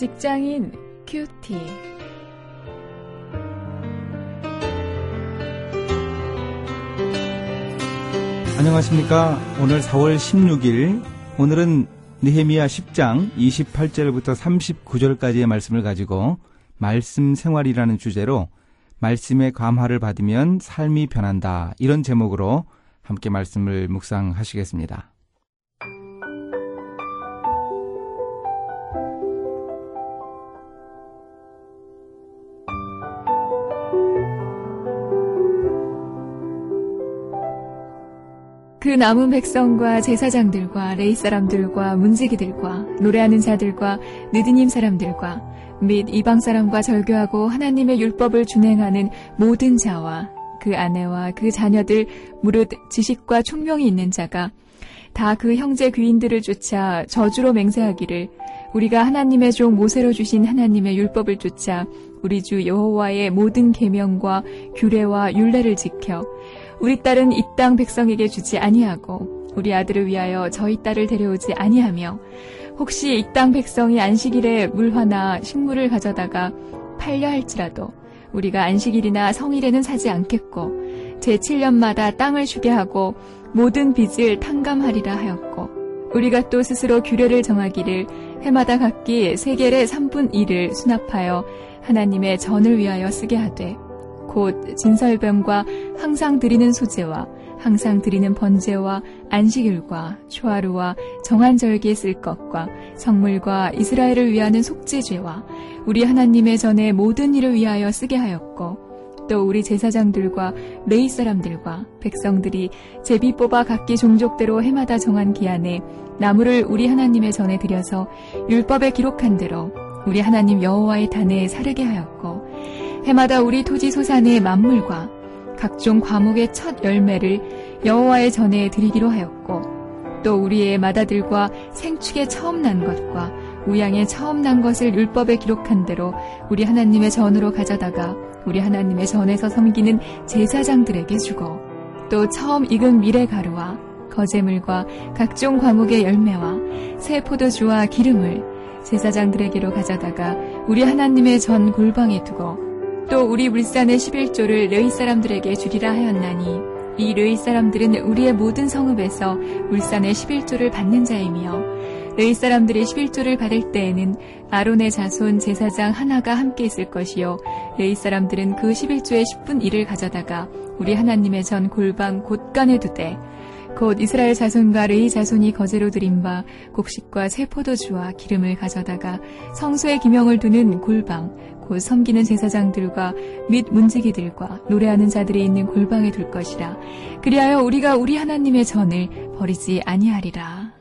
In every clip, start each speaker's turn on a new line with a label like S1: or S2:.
S1: 직장인 큐티.
S2: 안녕하십니까. 오늘 4월 16일, 오늘은 느헤미야 10장 28절부터 39절까지의 말씀을 가지고 말씀 생활이라는 주제로 말씀의 감화를 받으면 삶이 변한다. 이런 제목으로 함께 말씀을 묵상하시겠습니다.
S1: 그 남은 백성과 제사장들과 레이 사람들과 문지기들과 노래하는 자들과 느드님 사람들과 및 이방 사람과 절교하고 하나님의 율법을 준행하는 모든 자와 그 아내와 그 자녀들 무릇 지식과 총명이 있는 자가 다 그 형제 귀인들을 쫓아 저주로 맹세하기를 우리가 하나님의 종 모세로 주신 하나님의 율법을 쫓아 우리 주 여호와의 모든 계명과 규례와 율례를 지켜 우리 딸은 이 땅 백성에게 주지 아니하고 우리 아들을 위하여 저희 딸을 데려오지 아니하며 혹시 이 땅 백성이 안식일에 물화나 식물을 가져다가 팔려 할지라도 우리가 안식일이나 성일에는 사지 않겠고 제 7년마다 땅을 주게 하고 모든 빚을 탕감하리라 하였고 우리가 또 스스로 규례를 정하기를 해마다 각기 세겔의 3분 1을 수납하여 하나님의 전을 위하여 쓰게 하되 곧 진설병과 항상 드리는 소재와 항상 드리는 번제와 안식일과 초하루와 정한 절기에 쓸 것과 성물과 이스라엘을 위하는 속죄죄와 우리 하나님의 전에 모든 일을 위하여 쓰게 하였고 또 우리 제사장들과 레이 사람들과 백성들이 제비 뽑아 각기 종족대로 해마다 정한 기한에 나무를 우리 하나님의 전에 들여서 율법에 기록한 대로 우리 하나님 여호와의 단에 사르게 하였고 해마다 우리 토지 소산의 만물과 각종 과목의 첫 열매를 여호와의 전에 드리기로 하였고 또 우리의 마다들과 생축의 처음 난 것과 우양의 처음 난 것을 율법에 기록한 대로 우리 하나님의 전으로 가져다가 우리 하나님의 전에서 섬기는 제사장들에게 주고 또 처음 익은 미래 가루와 거제물과 각종 과목의 열매와 새 포도주와 기름을 제사장들에게로 가져다가 우리 하나님의 전 골방에 두고 또 우리 물산의 11조를 레위 사람들에게 주리라 하였나니 이 레위 사람들은 우리의 모든 성읍에서 물산의 11조를 받는 자이며 레위 사람들이 11조를 받을 때에는 아론의 자손 제사장 하나가 함께 있을 것이요 레위 사람들은 그 11조의 10분 1을 가져다가 우리 하나님의 전 골방 곳간에 두되 곧 이스라엘 자손과 레이 자손이 거제로 드린 바 곡식과 새 포도주와 기름을 가져다가 성소의 기명을 두는 골방 곧 섬기는 제사장들과 및 문지기들과 노래하는 자들이 있는 골방에 둘 것이라 그리하여 우리가 우리 하나님의 전을 버리지 아니하리라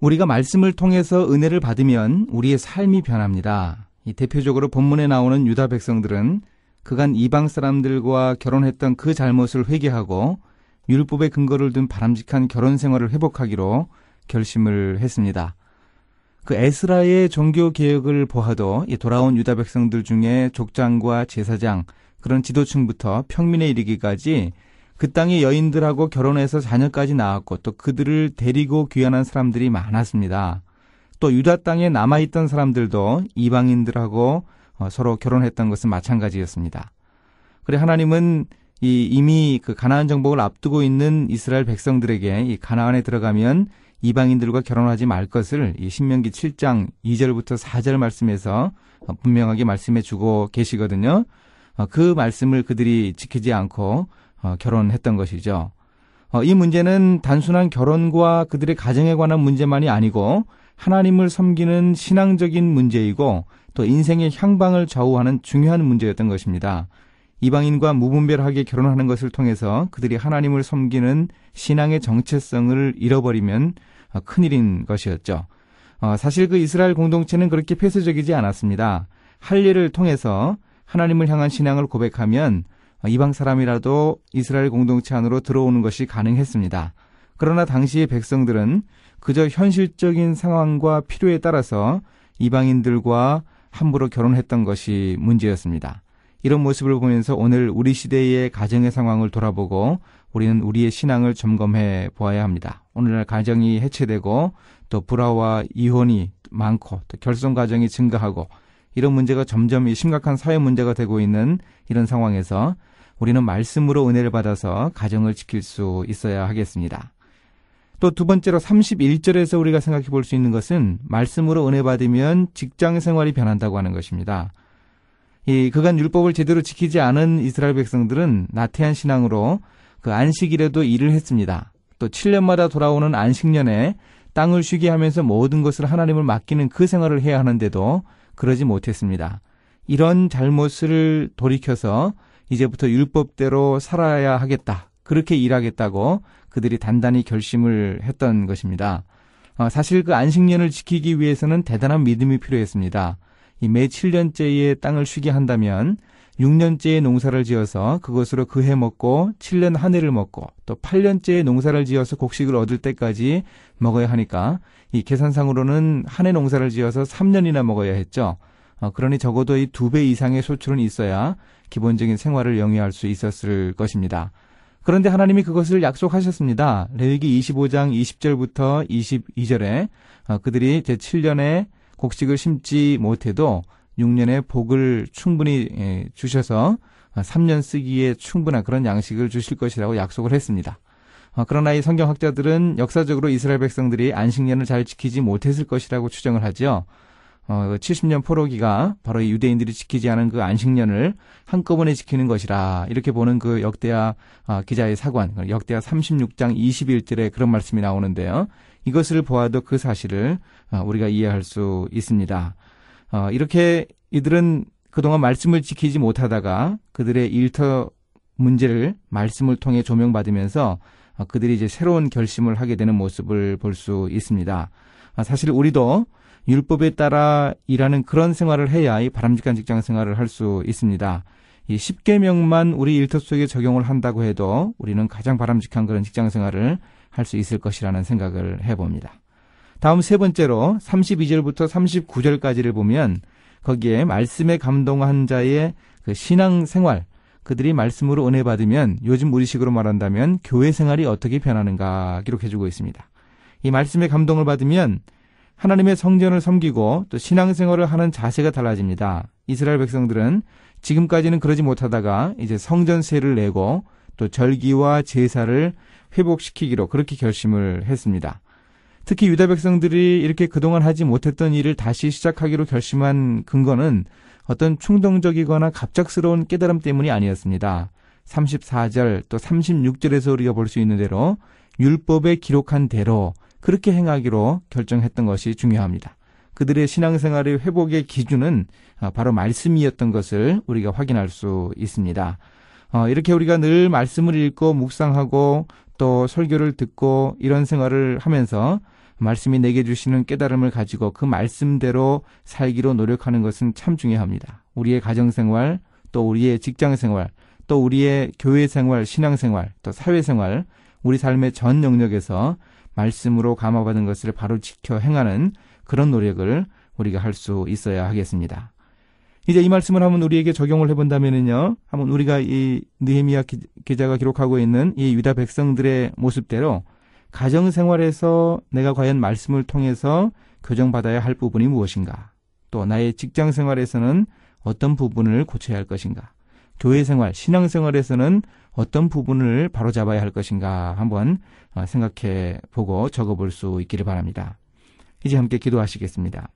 S2: 우리가 말씀을 통해서 은혜를 받으면 우리의 삶이 변합니다. 이 대표적으로 본문에 나오는 유다 백성들은 그간 이방 사람들과 결혼했던 그 잘못을 회개하고 율법의 근거를 둔 바람직한 결혼 생활을 회복하기로 결심을 했습니다. 그 에스라의 종교 개혁을 보아도 돌아온 유다 백성들 중에 족장과 제사장 그런 지도층부터 평민에 이르기까지 그 땅의 여인들하고 결혼해서 자녀까지 낳았고 또 그들을 데리고 귀환한 사람들이 많았습니다. 또 유다 땅에 남아있던 사람들도 이방인들하고 서로 결혼했던 것은 마찬가지였습니다. 그래 하나님은 이 이미 그 가나안 정복을 앞두고 있는 이스라엘 백성들에게 이 가나안에 들어가면 이방인들과 결혼하지 말 것을 이 신명기 7장 2절부터 4절 말씀에서 분명하게 말씀해 주고 계시거든요. 그 말씀을 그들이 지키지 않고 어, 결혼했던 것이죠. 어, 이 문제는 단순한 결혼과 그들의 가정에 관한 문제만이 아니고 하나님을 섬기는 신앙적인 문제이고 또 인생의 향방을 좌우하는 중요한 문제였던 것입니다. 이방인과 무분별하게 결혼하는 것을 통해서 그들이 하나님을 섬기는 신앙의 정체성을 잃어버리면 어, 큰일인 것이었죠. 어, 사실 그 이스라엘 공동체는 그렇게 폐쇄적이지 않았습니다. 할례를 통해서 하나님을 향한 신앙을 고백하면 이방 사람이라도 이스라엘 공동체 안으로 들어오는 것이 가능했습니다. 그러나 당시의 백성들은 그저 현실적인 상황과 필요에 따라서 이방인들과 함부로 결혼했던 것이 문제였습니다. 이런 모습을 보면서 오늘 우리 시대의 가정의 상황을 돌아보고 우리는 우리의 신앙을 점검해 보아야 합니다. 오늘날 가정이 해체되고 또 불화와 이혼이 많고 또 결손 가정이 증가하고 이런 문제가 점점 심각한 사회 문제가 되고 있는 이런 상황에서 우리는 말씀으로 은혜를 받아서 가정을 지킬 수 있어야 하겠습니다. 또 두 번째로 31절에서 우리가 생각해 볼 수 있는 것은 말씀으로 은혜 받으면 직장 생활이 변한다고 하는 것입니다. 이 그간 율법을 제대로 지키지 않은 이스라엘 백성들은 나태한 신앙으로 그 안식일에도 일을 했습니다. 또 7년마다 돌아오는 안식년에 땅을 쉬게 하면서 모든 것을 하나님을 맡기는 그 생활을 해야 하는데도 그러지 못했습니다. 이런 잘못을 돌이켜서 이제부터 율법대로 살아야 하겠다. 그렇게 일하겠다고 그들이 단단히 결심을 했던 것입니다. 어, 사실 그 안식년을 지키기 위해서는 대단한 믿음이 필요했습니다. 이매 7년째의 땅을 쉬게 한다면 6년째의 농사를 지어서 그것으로 그 해 먹고 7년 한 해를 먹고 또 8년째의 농사를 지어서 곡식을 얻을 때까지 먹어야 하니까 이 계산상으로는 한 해 농사를 지어서 3년이나 먹어야 했죠. 어, 그러니 적어도 이 두 배 이상의 소출은 있어야 기본적인 생활을 영위할 수 있었을 것입니다. 그런데 하나님이 그것을 약속하셨습니다. 레위기 25장 20절부터 22절에 어, 그들이 제 7년에 곡식을 심지 못해도 6년의 복을 충분히 예, 주셔서 3년 쓰기에 충분한 그런 양식을 주실 것이라고 약속을 했습니다. 어, 그러나 이 성경학자들은 역사적으로 이스라엘 백성들이 안식년을 잘 지키지 못했을 것이라고 추정을 하죠. 어, 70년 포로기가 바로 유대인들이 지키지 않은 그 안식년을 한꺼번에 지키는 것이라 이렇게 보는 그 역대하 어, 기자의 사관, 역대하 36장 21절에 그런 말씀이 나오는데요. 이것을 보아도 그 사실을 어, 우리가 이해할 수 있습니다. 어, 이렇게 이들은 그동안 말씀을 지키지 못하다가 그들의 일터 문제를 말씀을 통해 조명받으면서 어, 그들이 이제 새로운 결심을 하게 되는 모습을 볼 수 있습니다. 아, 사실 우리도 율법에 따라 일하는 그런 생활을 해야 이 바람직한 직장 생활을 할 수 있습니다. 이 10계명만 우리 일터 속에 적용을 한다고 해도 우리는 가장 바람직한 그런 직장 생활을 할 수 있을 것이라는 생각을 해봅니다. 다음 세 번째로 32절부터 39절까지를 보면 거기에 말씀에 감동한 자의 그 신앙 생활, 그들이 말씀으로 은혜 받으면 요즘 우리식으로 말한다면 교회 생활이 어떻게 변하는가 기록해주고 있습니다. 이 말씀에 감동을 받으면 하나님의 성전을 섬기고 또 신앙생활을 하는 자세가 달라집니다. 이스라엘 백성들은 지금까지는 그러지 못하다가 이제 성전세를 내고 또 절기와 제사를 회복시키기로 그렇게 결심을 했습니다. 특히 유다 백성들이 이렇게 그동안 하지 못했던 일을 다시 시작하기로 결심한 근거는 어떤 충동적이거나 갑작스러운 깨달음 때문이 아니었습니다. 34절 또 36절에서 우리가 볼 수 있는 대로 율법에 기록한 대로 그렇게 행하기로 결정했던 것이 중요합니다. 그들의 신앙생활의 회복의 기준은 바로 말씀이었던 것을 우리가 확인할 수 있습니다. 어, 이렇게 우리가 늘 말씀을 읽고 묵상하고 또 설교를 듣고 이런 생활을 하면서 말씀이 내게 주시는 깨달음을 가지고 그 말씀대로 살기로 노력하는 것은 참 중요합니다. 우리의 가정생활, 또 우리의 직장생활, 또 우리의 교회생활, 신앙생활, 또 사회생활, 우리 삶의 전 영역에서 말씀으로 감화받은 것을 바로 지켜 행하는 그런 노력을 우리가 할 수 있어야 하겠습니다. 이제 이 말씀을 한번 우리에게 적용을 해본다면은요, 한번 우리가 이 느헤미야 기자가 기록하고 있는 이 유다 백성들의 모습대로 가정 생활에서 내가 과연 말씀을 통해서 교정받아야 할 부분이 무엇인가? 또 나의 직장 생활에서는 어떤 부분을 고쳐야 할 것인가? 교회 생활, 신앙 생활에서는 어떤 부분을 바로잡아야 할 것인가 한번 어, 생각해 보고 적어 볼 수 있기를 바랍니다. 이제 함께 기도하시겠습니다.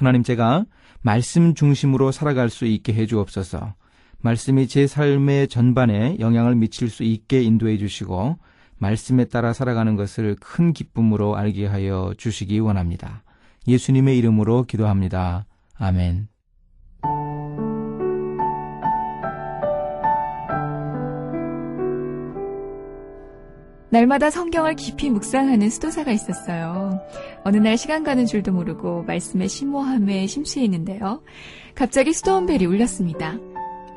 S2: 하나님 제가 말씀 중심으로 살아갈 수 있게 해 주옵소서. 말씀이 제 삶의 전반에 영향을 미칠 수 있게 인도해 주시고 말씀에 따라 살아가는 것을 큰 기쁨으로 알게 하여 주시기 원합니다. 예수님의 이름으로 기도합니다. 아멘.
S1: 날마다 성경을 깊이 묵상하는 수도사가 있었어요. 어느 날 시간 가는 줄도 모르고 말씀의 심오함에 심취해 있는데요. 갑자기 수도원 벨이 울렸습니다.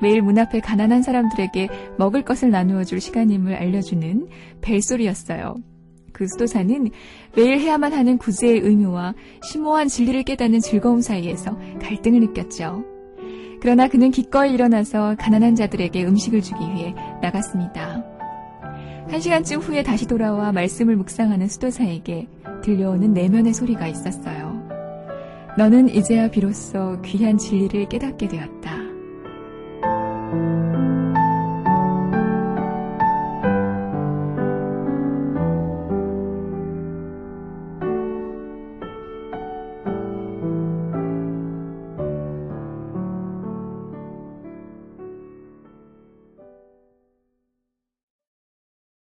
S1: 매일 문 앞에 가난한 사람들에게 먹을 것을 나누어 줄 시간임을 알려주는 벨소리였어요. 그 수도사는 매일 해야만 하는 구제의 의무와 심오한 진리를 깨닫는 즐거움 사이에서 갈등을 느꼈죠. 그러나 그는 기꺼이 일어나서 가난한 자들에게 음식을 주기 위해 나갔습니다. 한 시간쯤 후에 다시 돌아와 말씀을 묵상하는 수도사에게 들려오는 내면의 소리가 있었어요. 너는 이제야 비로소 귀한 진리를 깨닫게 되었다.